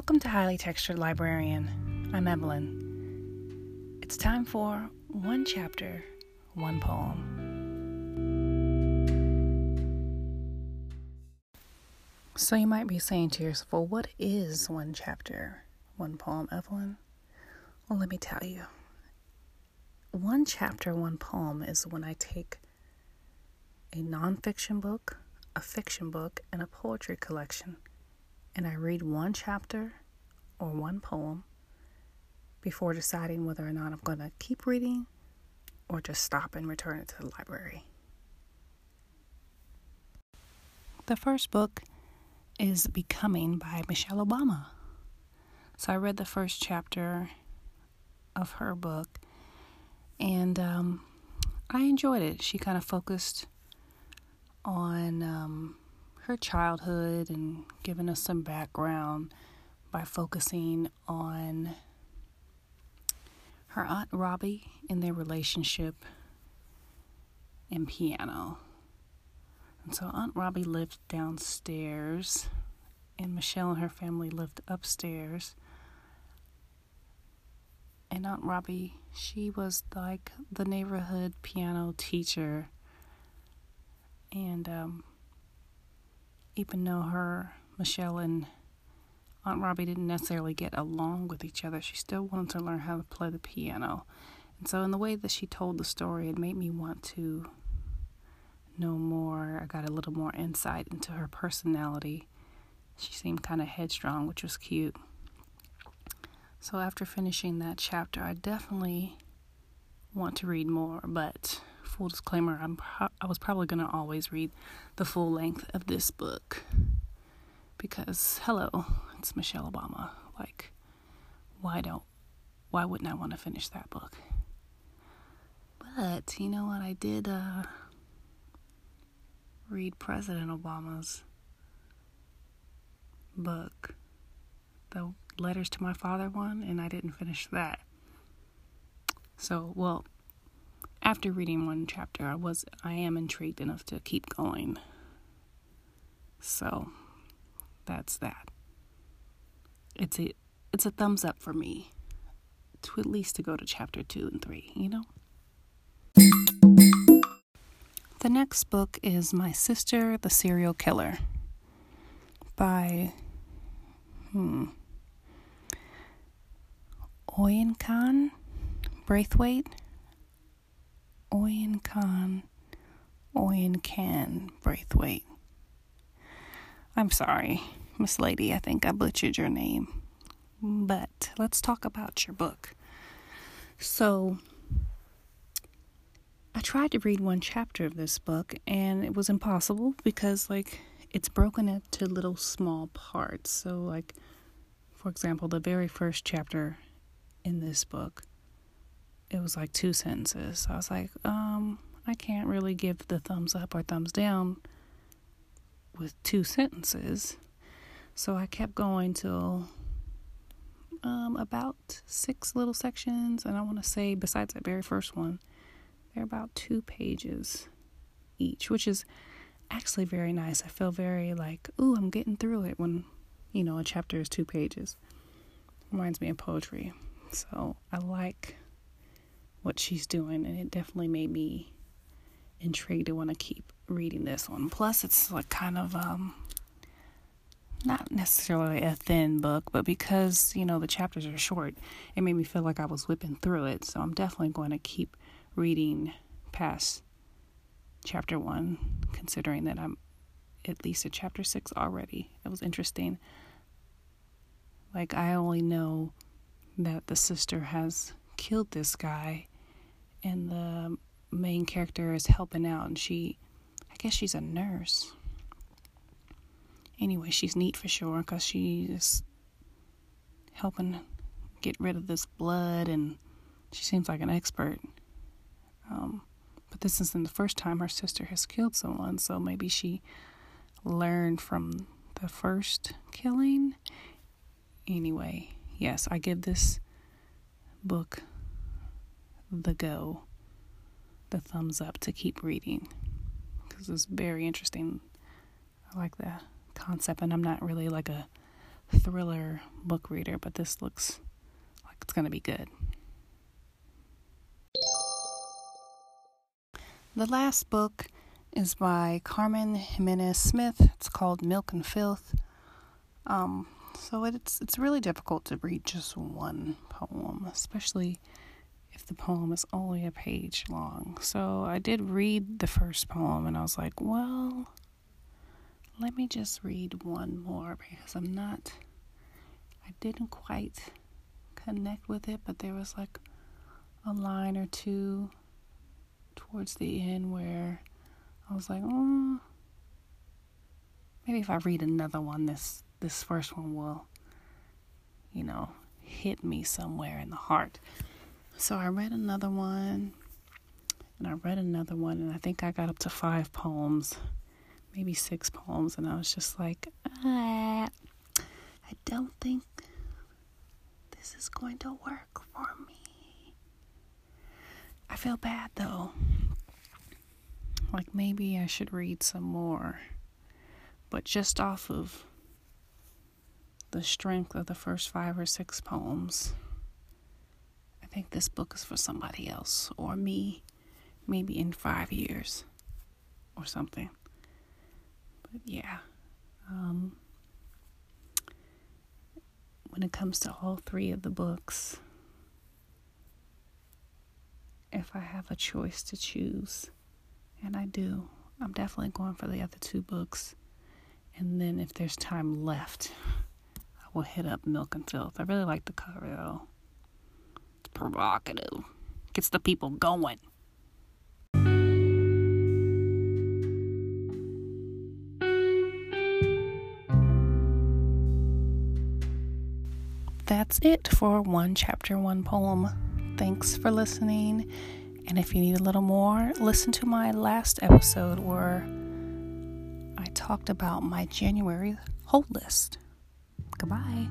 Welcome to Highly Textured Librarian. I'm Evelyn. It's time for one chapter, one poem. So you might be saying to yourself, well, what is one chapter, one poem, Evelyn? Well, let me tell you. One chapter, one poem is when I take a nonfiction book, a fiction book, and a poetry collection and I read one chapter or one poem before deciding whether or not I'm going to keep reading or just stop and return it to the library. The first book is Becoming by Michelle Obama. So I read the first chapter of her book and um, I enjoyed it. She kind of focused on um, her childhood and giving us some background by focusing on her Aunt Robbie and their relationship and piano. And so Aunt Robbie lived downstairs, and Michelle and her family lived upstairs. And Aunt Robbie, she was like the neighborhood piano teacher. And um, even though her, Michelle, and Aunt Robbie didn't necessarily get along with each other, she still wanted to learn how to play the piano. And so, in the way that she told the story, it made me want to know more. I got a little more insight into her personality. She seemed kind of headstrong, which was cute. So, after finishing that chapter, I definitely want to read more, but full disclaimer, I'm pro- I was probably going to always read the full length of this book because hello, it's Michelle Obama. Like why don't why wouldn't I want to finish that book? But you know what? I did uh, read President Obama's book, the Letters to My Father one, and I didn't finish that. So, well, after reading one chapter, I was I am intrigued enough to keep going. So that's that. It's a it's a thumbs up for me to at least to go to chapter 2 and 3, you know? The next book is My Sister the Serial Killer by hmm Oyinkan Braithwaite Oyinkan, Oyin Khan Braithwaite. I'm sorry, Miss Lady, I think I butchered your name. But let's talk about your book. So, I tried to read one chapter of this book and it was impossible because, like, it's broken into little small parts. So, like, for example, the very first chapter in this book it was like two sentences. I was like, um, I can't really give the thumbs up or thumbs down with two sentences. So I kept going till um, about six little sections, and I want to say, besides that very first one, they're about two pages each, which is actually very nice. I feel very like, ooh, I'm getting through it when, you know, a chapter is two pages. Reminds me of poetry. So I like what she's doing, and it definitely made me intrigued to want to keep reading this one. Plus, it's like kind of um, not necessarily a thin book, but because you know the chapters are short, it made me feel like I was whipping through it. So I'm definitely going to keep reading past chapter one, considering that I'm at least at chapter six already. It was interesting. Like I only know that the sister has killed this guy and the main character is helping out and she I guess she's a nurse. Anyway, she's neat for sure cuz she's helping get rid of this blood and she seems like an expert. Um, but this isn't the first time her sister has killed someone, so maybe she learned from the first killing. Anyway, yes, I give this book the go, the thumbs up to keep reading because it's very interesting. I like the concept, and I'm not really like a thriller book reader, but this looks like it's going to be good. The last book is by Carmen Giménez Smith. It's called Milk and Filth. Um, so it's it's really difficult to read just one poem, especially if the poem is only a page long. So I did read the first poem and I was like, well, let me just read one more because I'm not I didn't quite connect with it, but there was like a line or two towards the end where I was like, oh, maybe if I read another one, this this first one will, you know, hit me somewhere in the heart. So I read another one, and I read another one, and I think I got up to five poems, maybe six poems, and I was just like, ah, I don't think this is going to work for me. I feel bad though. Like maybe I should read some more. But just off of the strength of the first five or six poems, I think this book is for somebody else or me, maybe in five years or something. But yeah. Um, when it comes to all three of the books, if I have a choice to choose, and I do, I'm definitely going for the other two books. And then if there's time left, I will hit up Milk and Filth. I really like the cover though. It's provocative. Gets the people going. That's it for one chapter, one poem. Thanks for listening. And if you need a little more, listen to my last episode where I talked about my January hold list. Goodbye.